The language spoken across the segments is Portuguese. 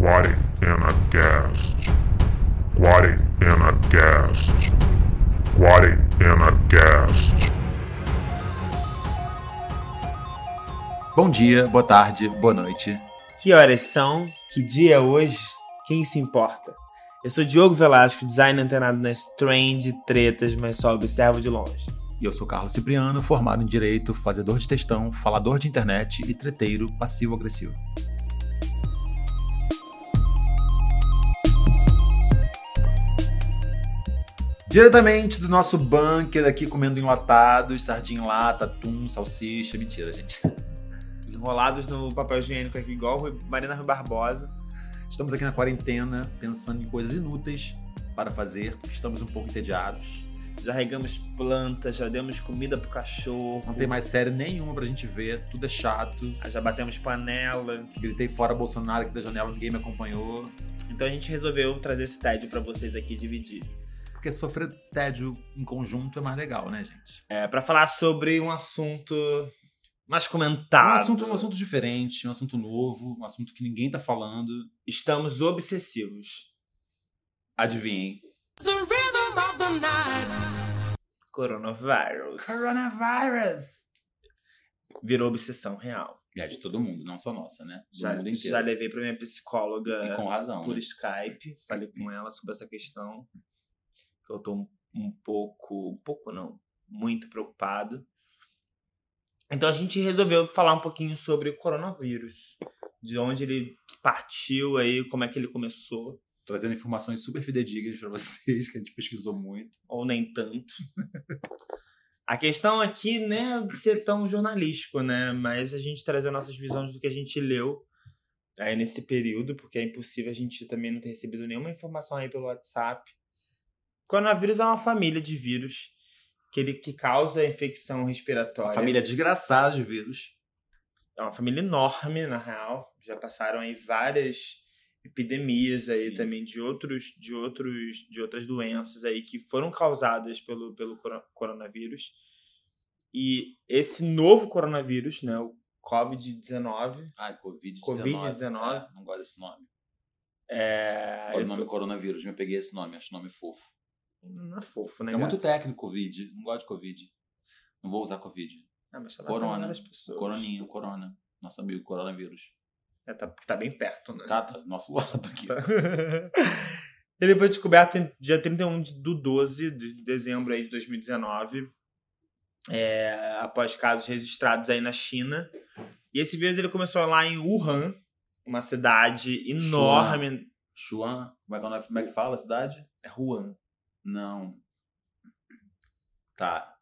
Quarentena Cast. Quarentena Cast. Quarentena Cast. Bom dia, boa tarde, boa noite. Que horas são? Que dia é hoje? Quem se importa? Eu sou Diogo Velasco, designer antenado nas trend tretas, mas só observo de longe. E eu sou Carlos Cipriano, formado em Direito, fazedor de textão, falador de internet e treteiro passivo-agressivo. Diretamente do nosso bunker aqui comendo enlatados, sardinha em lata, atum, salsicha. Mentira, gente. Enrolados no papel higiênico aqui, igual Marina Rui Barbosa. Estamos aqui na quarentena, pensando em coisas inúteis para fazer, porque estamos um pouco entediados. Já regamos plantas, já demos comida pro cachorro. Não tem mais série nenhuma pra gente ver, tudo é chato. Já batemos panela. Gritei fora Bolsonaro aqui da janela, ninguém me acompanhou. Então a gente resolveu trazer esse tédio para vocês aqui dividir. Porque sofrer tédio em conjunto é mais legal, né, gente? É, para falar sobre um assunto mais comentado. Um assunto, um assunto diferente, um assunto novo, um assunto que ninguém tá falando. Estamos obsessivos. Adivinhem. Coronavírus. Coronavirus! Virou obsessão real. É de todo mundo, não só nossa, né? Do Já, mundo inteiro. já levei pra minha psicóloga E com razão, por né? Skype. Falei com ela sobre essa questão. Que eu tô um, pouco. Um pouco não. Muito preocupado. Então a gente resolveu falar um pouquinho sobre o coronavírus. De onde ele partiu aí, como é que ele começou. Trazendo informações super fidedignas pra vocês, que a gente pesquisou muito. ou nem tanto. A questão aqui não é ser tão jornalístico, né? Mas a gente trazer nossas visões do que a gente leu aí nesse período, porque é impossível a gente também não ter recebido nenhuma informação aí pelo WhatsApp. Coronavírus é uma família de vírus que ele que causa infecção respiratória. Uma família desgraçada de vírus. É uma família enorme, na real. Já passaram aí várias epidemias aí Sim. também de outros de outros de outras doenças aí que foram causadas pelo pelo coro- coronavírus. E esse novo coronavírus, né, o COVID-19, Ai, Covid-19. Covid-19. É, não gosto desse nome. é, Olha o nome foi- coronavírus, me peguei esse nome, acho o nome fofo. Não é fofo, né? É muito técnico, Covid. Não gosto de Covid. Não vou usar Covid. Ah, mas tá Corona. várias pessoas. Coroninho, corona. Nosso amigo coronavírus. É, tá, porque tá bem perto, né? Tá, tá do nosso lado aqui. Ele foi descoberto em dia 31 de- do 12 de dezembro aí de 2019, é, após casos registrados aí na China. E esse vírus ele começou lá em Wuhan, uma cidade enorme. Chuan, como é, que, é como é que fala a cidade? É Wuhan. Não. Tá.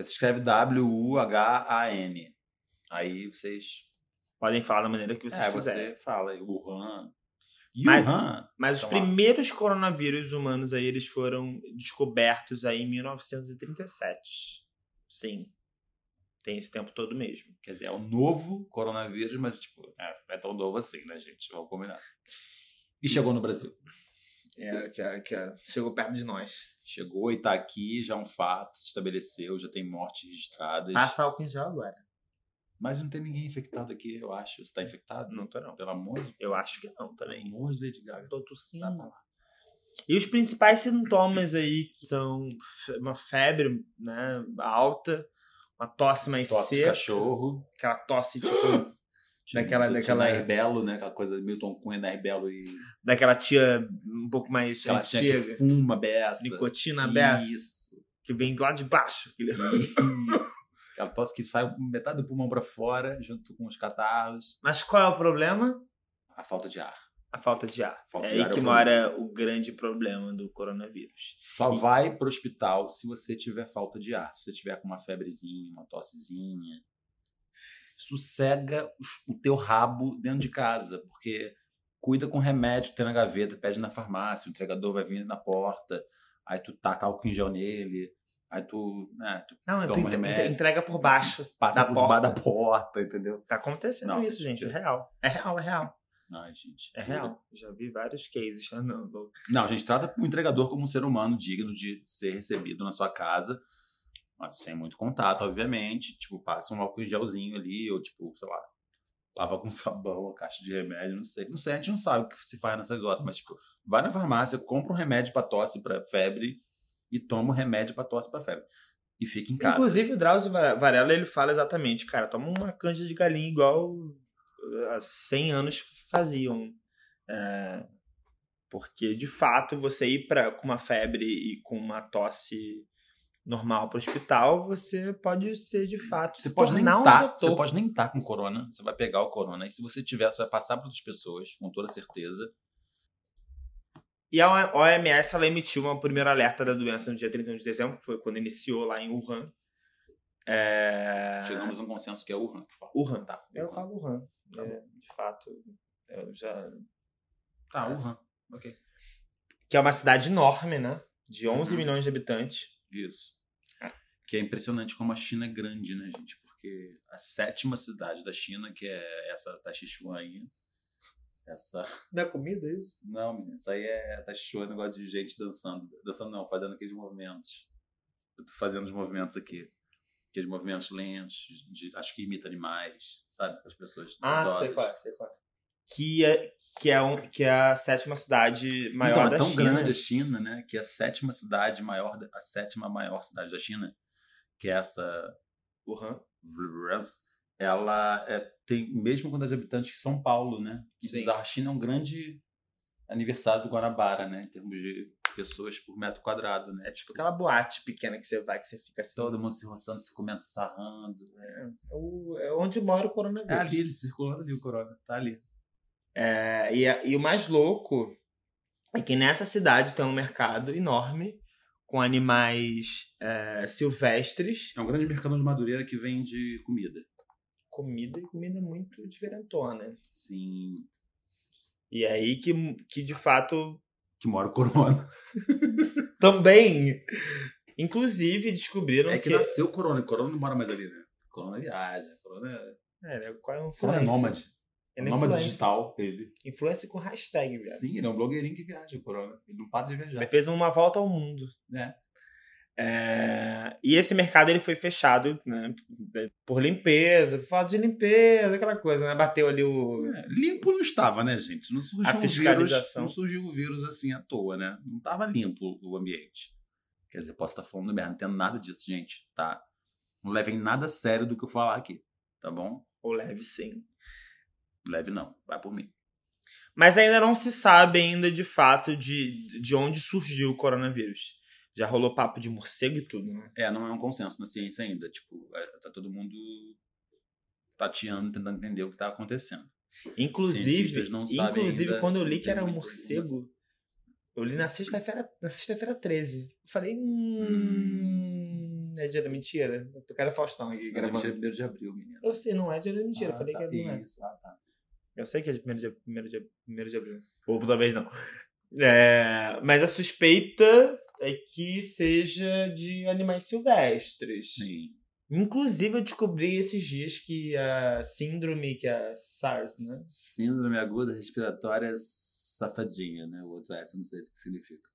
Se escreve W-U-H-A-N. Aí vocês. Podem falar da maneira que vocês é, quiserem. você fala aí, Wuhan. Mas- Wuhan? Mas os Então, lá. primeiros coronavírus humanos aí, eles foram descobertos aí em 1937. Sim. Tem esse tempo todo mesmo. Quer dizer, é o novo coronavírus, mas, tipo, é, não é tão novo assim, né, gente? Vamos combinar. E chegou no Brasil. É, que, é- que é- chegou perto de nós. Chegou e tá aqui, já é um fato, se estabeleceu, já tem mortes registradas. Passa álcool em gel agora. Mas não tem ninguém infectado aqui, eu acho. Você tá infectado? Não tô não. Pelo amor de Eu acho que não Pelo também. amor de Lady Gaga. Tô tossindo. Sai pra lá. E os principais sintomas aí que são uma febre né, alta, uma tosse mais Tosse de seca, cachorro. aquela tosse tipo Daquela- daquela- Herbelo, né? Aquela coisa Milton Cunha da Herbelo e daquela tia um pouco mais aquela tia que antiga, fuma beça. nicotina beça, Isso. que vem lá de baixo. aquele- Isso. Aquela tosse que sai metade do pulmão pra fora, junto com os catarros. Mas qual é o problema? A falta de ar. A falta de ar. Falta é de aí ar é que o mora o grande problema do coronavírus. Só vai pro hospital se você tiver falta de ar. Se você tiver com uma febrezinha, uma tossezinha. Sossega os- o teu rabo dentro de casa, porque cuida com remédio que tem na gaveta, pede na farmácia, o entregador vai vir na porta, aí tu taca álcool em gel nele, aí tu, né, tu Não, tu Toma entre- remédio. entrega por baixo. passa Da por porta. debaixo da porta, entendeu? Tá acontecendo Não, isso, gente. É real. É real, é real. Ai, gente. É real. Já vi vários cases. Não. Não, a gente trata o entregador como um ser humano digno de ser recebido na sua casa, mas sem muito contato, obviamente. Tipo, passa um álcool em gelzinho ali, ou tipo, sei lá, lava com sabão a caixa de remédio, não sei. Não sei, a gente não sabe o que se faz nessas horas, mas tipo, vai na farmácia, compra um remédio pra tosse, pra febre e toma um remédio pra tosse, pra febre. E fica em casa. Inclusive, o Drauzio Va- Varela, ele fala exatamente, cara, toma uma canja de galinha igual uh, há 100 anos faziam. É, porque, de fato, você ir pra, com uma febre e com uma tosse normal para o hospital, você pode ser, de fato, Você se pode, nem tornar um tá, você pode nem estar com corona, você vai pegar o corona. E se você tiver, você vai passar para outras pessoas, com toda certeza. E a OMS ela emitiu um primeiro alerta da doença no dia 31 de dezembro, que foi quando iniciou lá em Wuhan. É... Chegamos a um consenso que é Wuhan que fala. Wuhan. Tá, Eu Wuhan. falo Wuhan. Tá É, de fato, eu já... Tá, Wuhan. Ok. Que é uma cidade enorme, né? De 11 Uhum. milhões de habitantes. Isso. É. Que é impressionante como a China é grande, né, gente? Porque a sétima cidade da China, que é essa Tachichuan aí, essa... Não é comida isso? Não, menina, isso aí é Tachichuan, negócio de gente dançando. Dançando não, fazendo aqueles movimentos. Eu tô fazendo os movimentos aqui. Aqueles movimentos lentos, de, acho que imita animais, sabe? As pessoas Ah, idosas. sei qual é, sei qual é. Que é, que é, um, que é a sétima cidade maior então, da é tão China. grande a China, né? Que a sétima cidade maior, a sétima maior cidade da China, que é essa Wuhan. ela é, tem a mesma quantidade de habitantes que São Paulo, né? Sim. a China é um grande aniversário do Guanabara, né? Em termos de pessoas por metro quadrado, né? É tipo aquela boate pequena que você vai, que você fica assim. Todo mundo se roçando, se comendo, sarrando. É, É, o- é onde mora o é coronavírus. ali, ele circulando ali o corona. Tá ali. É, e, e o mais louco é que nessa cidade tem um mercado enorme com animais é, silvestres, É um grande mercadão de Madureira que vende comida. comida e comida muito diferentona. Sim. E aí que, que de fato Que mora o corona. também, inclusive, descobriram É que, que. nasceu o corona. O corona não mora mais ali, né? O corona viaja. O corona é, É, ele é qual é um corona é nômade. Ele é nômade influencer. digital, ele. Influencer com hashtag, velho. Sim, ele é um blogueirinho que viaja, o corona. Ele não para de viajar. Ele fez uma volta ao mundo. né? É, E esse mercado ele foi fechado né, por limpeza, por falta de limpeza, aquela coisa, né? Bateu ali o. É, limpo não estava, né, gente? Não surgiu, A um vírus, fiscalização. não surgiu um vírus assim à toa, né? Não estava limpo o ambiente. Quer dizer, posso estar falando merda, não entendo nada disso, gente, tá? Não levem nada sério do que eu falar aqui, tá bom? Ou leve sim. Leve não, vai por mim. Mas ainda não se sabe ainda de fato de, de onde surgiu o coronavírus. Já rolou papo de morcego e tudo, né? É, não é um consenso na ciência ainda. Tipo, é, tá todo mundo tateando, tentando entender o que tá acontecendo. Inclusive, não inclusive quando eu li não que era um morcego, eu li na sexta-feira, na sexta-feira 13. Eu falei, hum, é dia da mentira? O cara é Faustão aqui Era gravando. dia primeiro de abril, menino. Eu sei, não é dia da mentira. eu Ah, falei tá, que não é. isso, ah, tá. Eu sei que é de primeiro de, primeiro de, primeiro de abril. Ou talvez não. É, mas a suspeita é que seja de animais silvestres. Sim. Inclusive, eu descobri esses dias que a síndrome, que é a SARS, né? Síndrome aguda respiratória safadinha, né? O outro S, não sei o que significa.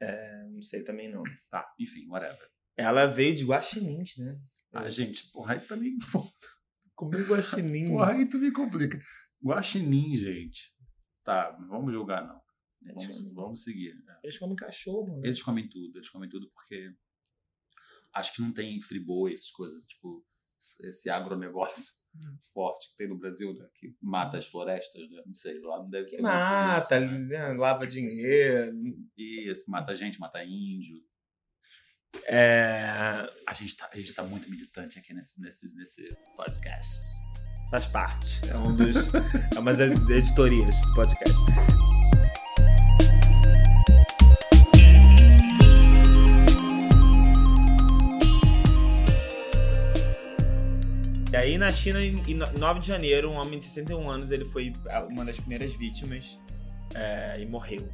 Eu Não sei também não. Tá, enfim, whatever. Ela veio de guaxinins, né? Ah, gente, porra, aí também. Comi guaxinim. Porra, aí tu me complica. Guaxinim, gente. Tá, não vamos julgar, não. Eles Vamos, comem, vamos seguir. né? eles comem cachorro, né? Eles comem tudo, eles comem tudo porque acho que não tem friboi, essas coisas, tipo, esse agronegócio forte que tem no Brasil, né? Que mata as florestas, né? Não sei, lá não deve Que ter muito mata, isso, né? né? lava dinheiro. Isso, mata gente, mata índio. É, A gente tá, a gente tá muito militante aqui nesse, nesse, nesse podcast. Faz parte. É um dos. é umas editorias do podcast. E aí na China, em em 9 de janeiro, um homem de 61 anos, ele foi ah, uma das primeiras vítimas é, e morreu.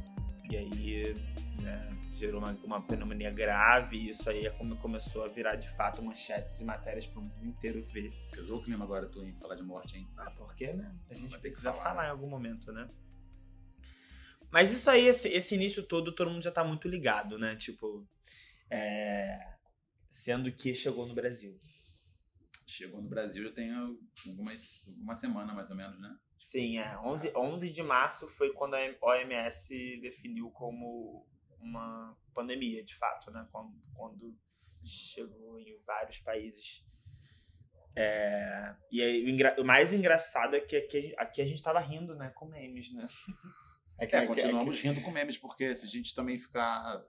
E aí né, gerou uma, uma pneumonia grave e isso aí é como começou a virar de fato manchetes e matérias para o mundo inteiro ver. Pesou o clima agora, tu em falar de morte, hein? Ah, porque, né? A gente Vai precisa falar, falar, né? em algum momento, né? Mas isso aí, esse, esse início todo, todo mundo já tá muito ligado, né? Tipo, é, sendo que chegou no Brasil. Chegou no Brasil já tem algumas, uma semana mais ou menos, né? Sim, é. 11, 11 de março foi quando a OMS definiu como uma pandemia, de fato, né? Quando, quando chegou em vários países. É, e aí, o, engra, o, mais engraçado é que aqui, aqui a gente tava rindo, né? Com memes, né? É, que, é continuamos é que... rindo com memes, porque se a gente também ficar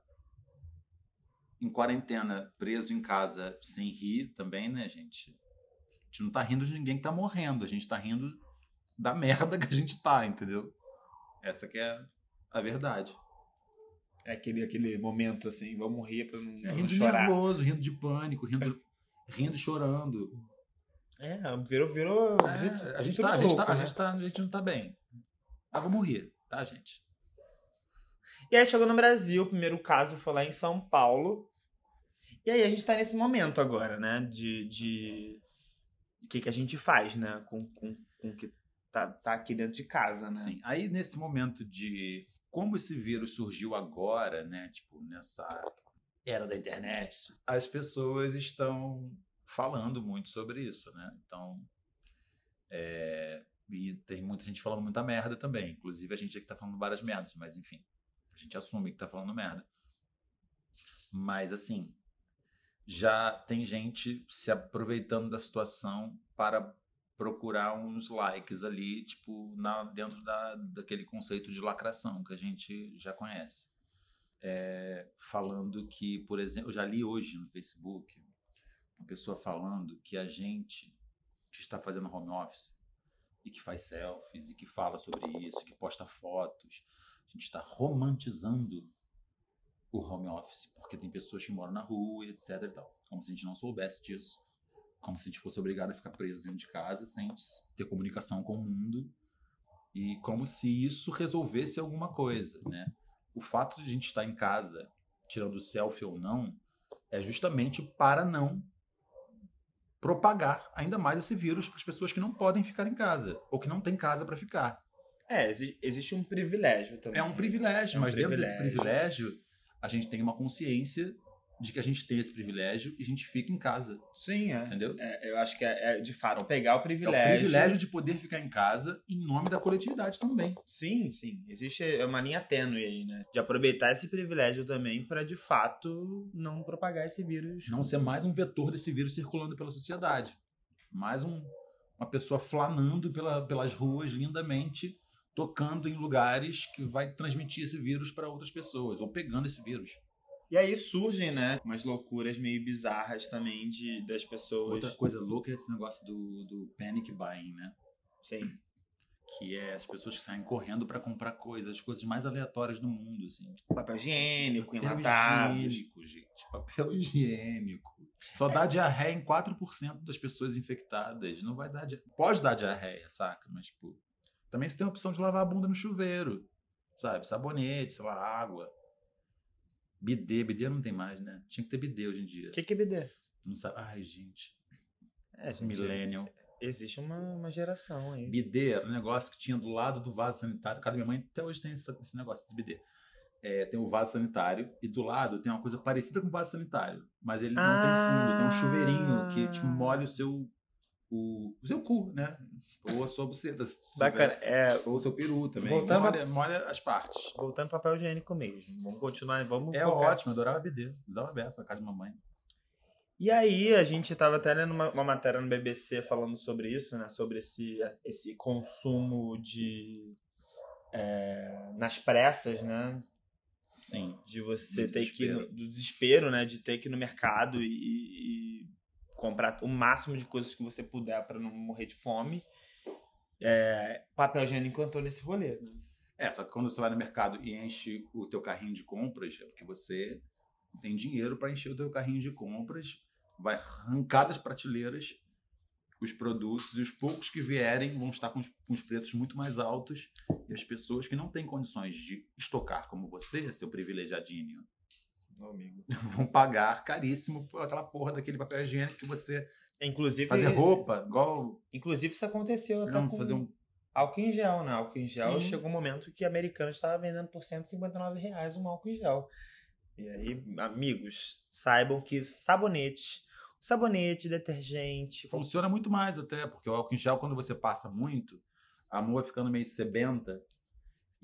em quarentena, preso em casa, sem rir também, né, gente? A gente não tá rindo de ninguém que tá morrendo, a gente tá rindo da merda que a gente tá, entendeu? Essa que é a verdade. É aquele, aquele momento assim, vamos rir pra não, é, rindo de nervoso, rindo de pânico, rindo, rindo chorando. É, virou. virou é, a, gente tá, a, gente tá, né? a, gente tá, a gente não tá bem. Ah, vamos rir, tá, gente? E aí chegou no Brasil, o primeiro caso foi lá em São Paulo. E aí a gente tá nesse momento agora, né? De. de... O que, que a gente faz, né? Com, com, com o que tá, tá aqui dentro de casa, né? Sim. Aí nesse momento de como esse vírus surgiu agora, né? Tipo, nessa era da internet, as pessoas estão falando muito sobre isso, né? Então, é, e tem muita gente falando muita merda também. Inclusive, a gente aqui tá falando várias merdas, mas enfim, a gente assume que tá falando merda. Mas, assim, já tem gente se aproveitando da situação para procurar uns likes ali, tipo, na, dentro da, daquele conceito de lacração que a gente já conhece. É, falando que, por exemplo, eu já li hoje no Facebook uma pessoa falando que a gente que está fazendo home office e que faz selfies e que fala sobre isso, que posta fotos, a gente está romantizando o home office, porque tem pessoas que moram na rua, etc e tal. Como se a gente não soubesse disso como se a gente fosse obrigado a ficar preso dentro de casa sem ter comunicação com o mundo e como se isso resolvesse alguma coisa, né? O fato de a gente estar em casa, tirando selfie ou não, é justamente para não propagar ainda mais esse vírus para as pessoas que não podem ficar em casa ou que não têm casa para ficar. É, existe um privilégio também. É um privilégio, é um mas privilégio. dentro desse privilégio a gente tem uma consciência de que a gente tem esse privilégio e a gente fica em casa. Sim, é. Entendeu? É, eu acho que é, é, de fato pegar o privilégio. É o privilégio de poder ficar em casa em nome da coletividade também. Sim, sim. Existe é uma linha tênue aí, né? De aproveitar esse privilégio também para de fato não propagar esse vírus. Não ser mais um vetor desse vírus circulando pela sociedade. Mais um, uma pessoa flanando pela, pelas ruas lindamente, tocando em lugares que vai transmitir esse vírus para outras pessoas, ou pegando esse vírus. E aí surgem, né, umas loucuras meio bizarras também de, das pessoas. Outra coisa louca é esse negócio do, do panic buying, né? Sim. Que é as pessoas que saem correndo para comprar coisas, as coisas mais aleatórias do mundo, assim. Papel higiênico, enlatado. higiênico, gente. Papel higiênico. Só dá diarreia em 4% das pessoas infectadas. Não vai dar diarreia. Pode dar diarreia, saca? Mas, tipo, também você tem a opção de lavar a bunda no chuveiro, sabe? Sabonete, sei lá, água. Bidê, bidê não tem mais, né? Tinha que ter bidê hoje em dia. O que, que é bidê? Não sabe? Ai, gente. É, gente. Millennium. Existe uma, uma geração aí. Bidê era um negócio que tinha do lado do vaso sanitário. Cada minha mãe até hoje tem esse, esse negócio de bidê. É, tem o vaso sanitário e do lado tem uma coisa parecida com o vaso sanitário, mas ele não ah, tem fundo, tem um chuveirinho que tipo, molha o seu o, o seu cu, né? Ou a sua buceta. Bacana. É, ou o seu peru também. Voltando molha, molha as partes. Voltando papel higiênico mesmo. Vamos continuar. Vamos é focar. ótimo, adorava BD. Usava beça na casa de mamãe. E aí, a gente estava até lendo uma, uma, matéria no BBC falando sobre isso, né? Sobre esse, esse consumo de. É, nas pressas, né? Sim. De você ter que. No, do desespero, né? De ter que ir no mercado e, e comprar o máximo de coisas que você puder para não morrer de fome. É, papel higiênico entrou nesse rolê, né? É, só que quando você vai no mercado e enche o teu carrinho de compras, é porque você tem dinheiro para encher o teu carrinho de compras, vai arrancar das prateleiras os produtos e os poucos que vierem vão estar com os, com os, preços muito mais altos e as pessoas que não têm condições de estocar como você, seu privilegiadinho, meu amigo. Vão pagar caríssimo por aquela porra daquele papel higiênico que você. Inclusive. Fazer roupa, igual. Inclusive, isso aconteceu até não, com fazer um... álcool em gel, né? Álcool em gel Sim. chegou um momento que americano estava vendendo por 159 reais um álcool em gel. E aí, amigos, saibam que sabonete, Sabonete, detergente. Funciona muito mais até, porque o álcool em gel, quando você passa muito, a mão vai ficando meio sebenta.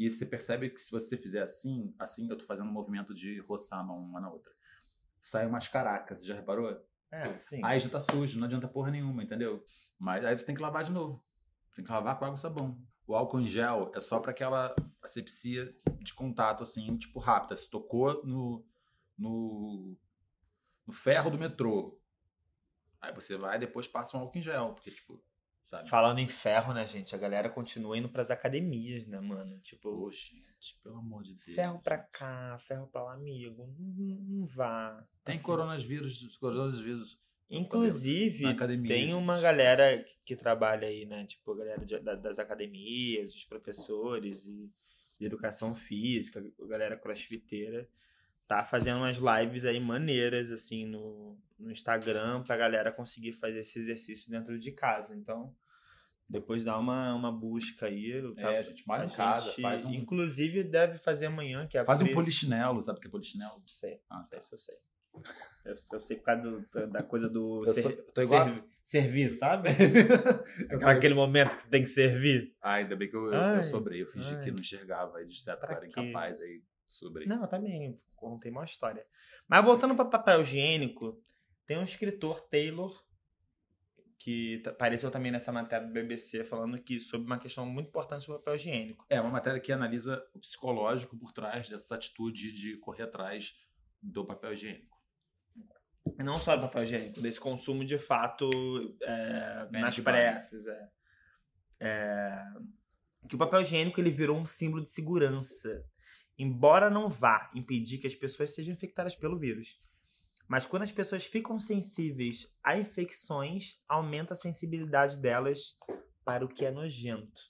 E você percebe que se você fizer assim, assim, eu tô fazendo um movimento de roçar a mão uma na outra. Sai umas caracas, você já reparou? É, sim. Aí já tá sujo, não adianta porra nenhuma, entendeu? Mas aí você tem que lavar de novo. Tem que lavar com água e sabão. O álcool em gel é só para aquela asepsia de contato, assim, tipo, rápida. Se tocou no, no, no ferro do metrô. Aí você vai e depois passa um álcool em gel, porque, tipo, sabe? Falando em ferro, né, gente? A galera continua indo pras academias, né, mano? Tipo, Poxa, gente, pelo amor de Deus. ferro pra cá, ferro pra lá, amigo. Não, não vá. Tem Assim, coronavírus, coronavírus. Inclusive, academia, tem uma gente. galera que- que trabalha aí, né? Tipo, a galera de- da- das academias, os professores e de educação física, a galera crossfiteira, tá fazendo umas lives aí maneiras, assim, no, no Instagram pra galera conseguir fazer esse exercício dentro de casa. Então, depois dá uma, uma busca aí. eu É, a gente malha a em casa, gente, faz um, Inclusive, deve fazer amanhã, que é faz um abrir- polichinelo, sabe o que é polichinelo? Não sei. Ah, tá. Isso eu sei. Eu, eu sei por causa do- da- coisa do Eu ser- sou- tô igual- servi- servir, sabe? Eu Pra aquele momento que você tem que servir. Ah, ainda bem que eu, Ai, eu sobrei. Eu fingi ai. que não enxergava. Aí disseram que eu era incapaz. Aí sobrei. Não, eu também contei uma história. Mas voltando para papel higiênico, tem um escritor, Taylor, que t- apareceu também nessa matéria do BBC, falando que sobre uma questão muito importante sobre papel higiênico. É uma matéria que analisa o psicológico por trás dessa atitude de correr atrás do papel higiênico. Não só do papel higiênico, desse consumo de fato é, nas pressas. É. É, que o papel higiênico ele virou um símbolo de segurança. Embora não vá impedir que as pessoas sejam infectadas pelo vírus. Mas quando as pessoas ficam sensíveis a infecções, aumenta a sensibilidade delas para o que é nojento.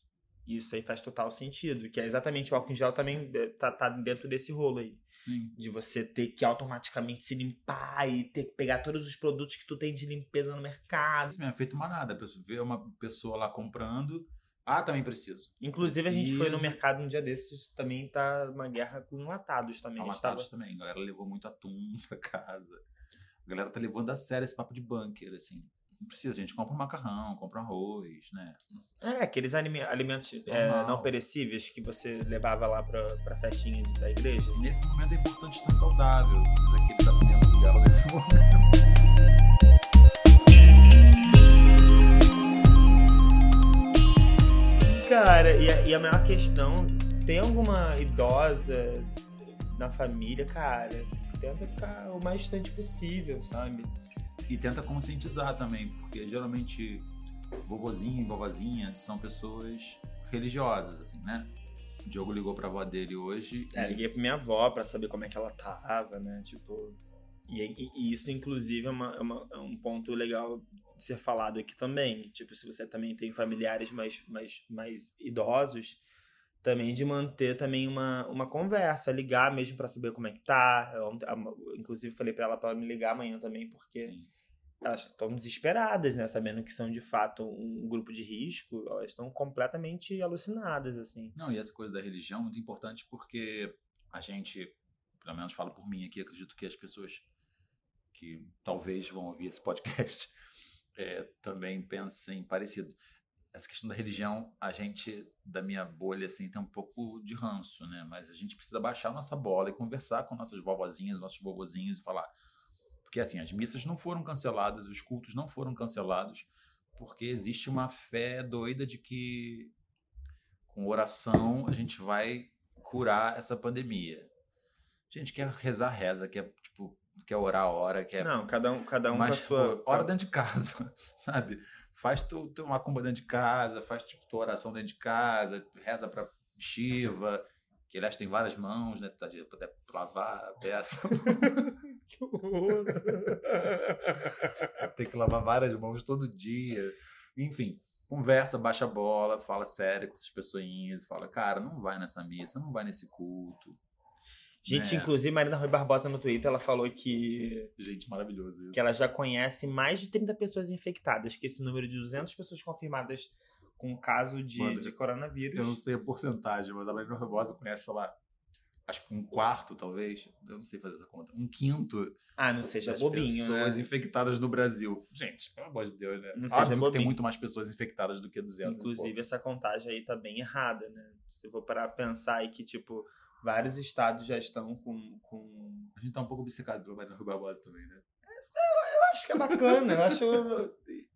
Isso aí faz total sentido. Que é exatamente o álcool em gel também eh, tá, tá dentro desse rolo aí Sim. de você ter que automaticamente se limpar e ter que pegar todos os produtos que tu tem de limpeza no mercado. Não é feito uma nada. Vê uma pessoa lá comprando. Ah, também preciso. Inclusive, a gente foi no Preciso. mercado um dia desses, também tá uma guerra com enlatados também. Enlatados tava- também. A galera levou muito atum pra casa. A galera tá levando a sério esse papo de bunker, assim. Não precisa, a gente compra um macarrão, compra um arroz, né? É, aqueles alime- alimentos é, não perecíveis que você levava lá pra, pra festinha da igreja. E nesse momento é importante estar saudável. Diz aquele que tá acendendo cigarro nesse momento. Cara, e a, e a maior questão, tem alguma idosa na família, cara, tenta ficar o mais distante possível, sabe? E tenta conscientizar também, porque geralmente vovozinho e vovozinha são pessoas religiosas, assim, né? O Diogo ligou pra avó dele hoje. É, e- liguei pra minha avó pra saber como é que ela tava, né? Tipo. E, e- e isso, inclusive, é, uma- é uma- é um ponto legal de ser falado aqui também. Tipo, se você também tem familiares mais, mais, mais idosos, também de manter também uma, uma conversa, ligar mesmo pra saber como é que tá. Eu, inclusive, falei pra ela pra ela me ligar amanhã também, porque Sim. elas estão desesperadas, né? Sabendo que são de fato um grupo de risco, elas estão completamente alucinadas, assim. Não, e essa coisa da religião é muito importante porque a gente, pelo menos falo por mim aqui, acredito que as pessoas que talvez vão ouvir esse podcast é, também pensem parecido. Essa questão da religião, a gente, da minha bolha, assim, tem um pouco de ranço, né? Mas a gente precisa baixar a nossa bola e conversar com nossas vovozinhas, nossos vovozinhos e falar. Porque, assim, as missas não foram canceladas, os cultos não foram cancelados, porque existe uma fé doida de que com oração a gente vai curar essa pandemia. A gente quer rezar, reza, quer, tipo, quer orar, ora, quer Não, cada um, cada um mas, com a sua. pô, ora dentro de casa, sabe? Faz tu, tu uma cumba dentro de casa, faz tipo, tua oração dentro de casa, reza pra Shiva, que aliás tem várias mãos, né? Tá de poder lavar a peça. Que horror. tem que lavar várias mãos todo dia. Enfim, conversa, baixa a bola, fala sério com essas pessoinhas, fala, cara, não vai nessa missa, não vai nesse culto. Gente, É. inclusive, Marina Rui Barbosa no Twitter, ela falou que, Gente, maravilhoso isso. que ela já conhece mais de 30 pessoas infectadas, que esse número de 200 pessoas confirmadas com caso de, Mano, de coronavírus. Eu não sei a porcentagem, mas a Marina Barbosa conhece, sei lá, acho que um quarto, talvez, eu não sei fazer essa conta, um quinto Ah, não seja bobinho, pessoas né? infectadas no Brasil. Gente, pelo amor de Deus, né? Não seja Óbvio que bobinho. tem muito mais pessoas infectadas do que 200. Inclusive, essa contagem aí tá bem errada, né? Se eu for parar pensar aí que, tipo, vários estados já estão com. com... A gente tá um pouco obcecado pelo Mariano Rui Barbosa também, né? Eu acho que é bacana, eu acho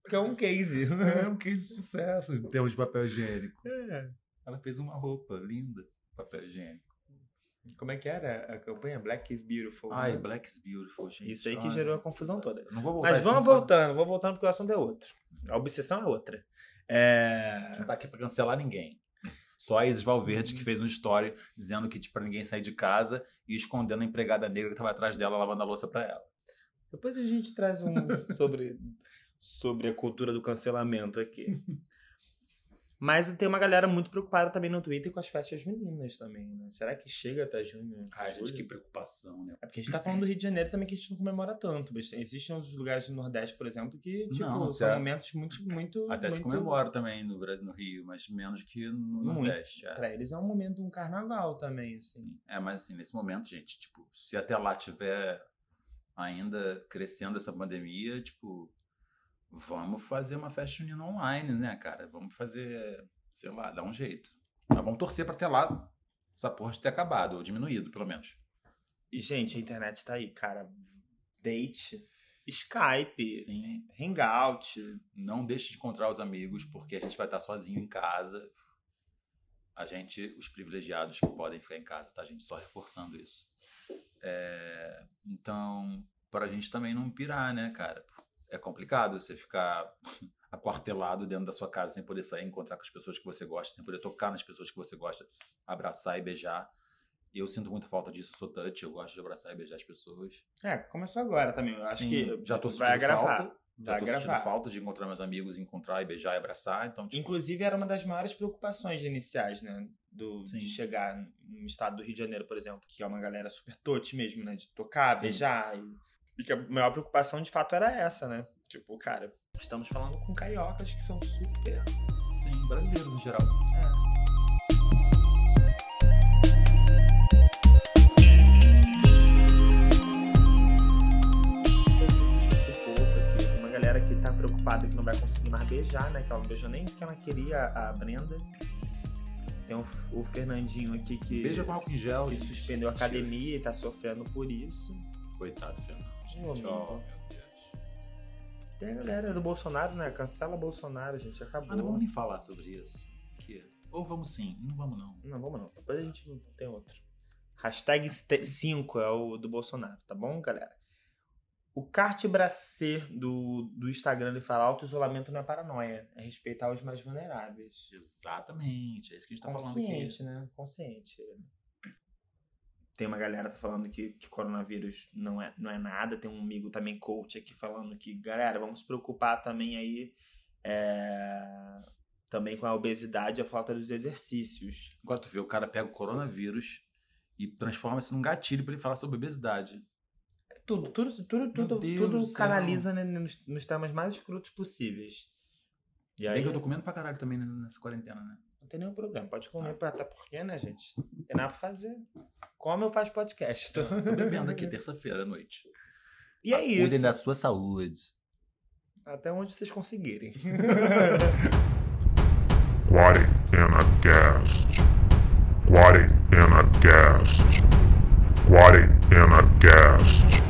que é um case. É um case de sucesso em termos de papel higiênico. Ela fez uma roupa linda, papel higiênico. Como é que era a campanha? Black is Beautiful. Ai, né? Black is Beautiful, gente. Isso aí que gerou a confusão toda. Não vou voltar Mas vamos voltando, vamos voltando porque o assunto é outro. A obsessão é outra. É... Não tá aqui pra cancelar ninguém. Só a Isis Valverde que fez uma história dizendo que tipo, pra ninguém sair de casa e escondendo a empregada negra que tava atrás dela lavando a louça pra ela. Depois a gente traz um sobre, sobre a cultura do cancelamento aqui. Mas tem uma galera muito preocupada também no Twitter com as festas juninas também, né? Será que chega até junho? Ai, gente, julho? que preocupação, né? É porque a gente tá falando do Rio de Janeiro também que a gente não comemora tanto. Mas existem outros lugares do Nordeste, por exemplo, que tipo, Não, são até- momentos muito, muito. Até se muito... comemora também no, no Rio, mas menos que no Muito. Nordeste. É. Pra eles é um momento, um carnaval também, assim. Sim. É, mas assim, nesse momento, gente, tipo, se até lá tiver ainda crescendo essa pandemia, tipo, vamos fazer uma festa junina online, né, cara? Vamos fazer, sei lá, dar um jeito. Mas vamos torcer pra até lá essa porra ter acabado, ou diminuído, pelo menos. E, gente, a internet tá aí, cara. Date, Skype, Sim. Hangout. Não deixe de encontrar os amigos, porque a gente vai estar sozinho em casa. A gente, os privilegiados que podem ficar em casa, tá? A gente só reforçando isso. É, então, para a gente também não pirar, né, cara? É complicado você ficar aquartelado dentro da sua casa sem poder sair, encontrar com as pessoas que você gosta, sem poder tocar nas pessoas que você gosta, abraçar e beijar. Eu sinto muita falta disso, sou touch, eu gosto de abraçar e beijar as pessoas. É, começou agora também. Eu acho Sim, que já tô vai sentindo gravar. falta. Já Vai tô sentindo falta de encontrar meus amigos, encontrar e beijar e abraçar. Então, tipo, Inclusive, era uma das maiores preocupações iniciais, né? Do, Sim. de chegar no estado do Rio de Janeiro, por exemplo, que é uma galera super touch mesmo, né? De tocar, Sim. beijar. E, e que a maior preocupação, de fato, era essa, né? Tipo, cara, estamos falando com cariocas que são super... sim, brasileiros em geral. é, pouco aqui. Uma galera que tá preocupada que não vai conseguir mais beijar, né? Que ela não beijou nem que ela queria a Brenda. Tem o, o Fernandinho aqui que, Beija com álcool em gel. que gente. suspendeu a academia e tá sofrendo por isso. Coitado, Fernando. Amigo. ó, meu Deus. Tem a galera do Bolsonaro, né? Cancela Bolsonaro, gente. Acabou. Ah, não vamos nem falar sobre isso. Que... Ou vamos sim, não vamos não. Não, vamos não. Depois a gente tem outro. Hashtag 5 é o do Bolsonaro, tá bom, galera? O Carte Bracê do, do Instagram ele fala auto-isolamento não é paranoia, é respeitar os mais vulneráveis. Exatamente, é isso que a gente tá falando aqui. Consciente, né? Consciente. Tem uma galera que tá falando que, que coronavírus não é, não é nada. Tem um amigo também, coach, aqui falando que, galera, vamos se preocupar também aí é, também com a obesidade e a falta dos exercícios. Agora tu vê, o cara pega o coronavírus e transforma isso num gatilho pra ele falar sobre obesidade. Tudo, tudo, tudo, tudo, tudo do céu. canaliza né, nos, nos temas mais escrotos possíveis. E Se aí, bem que eu tô comendo pra caralho também nessa quarentena, né? Não tem nenhum problema. Pode comer, até porque, né, gente? Tem nada pra fazer. Come ou faz podcast. Tô bebendo aqui terça-feira à noite. E é isso. Cuidem da sua saúde. Até onde vocês conseguirem. Quarentena Cast. Quarentena Cast. Quarentena Cast.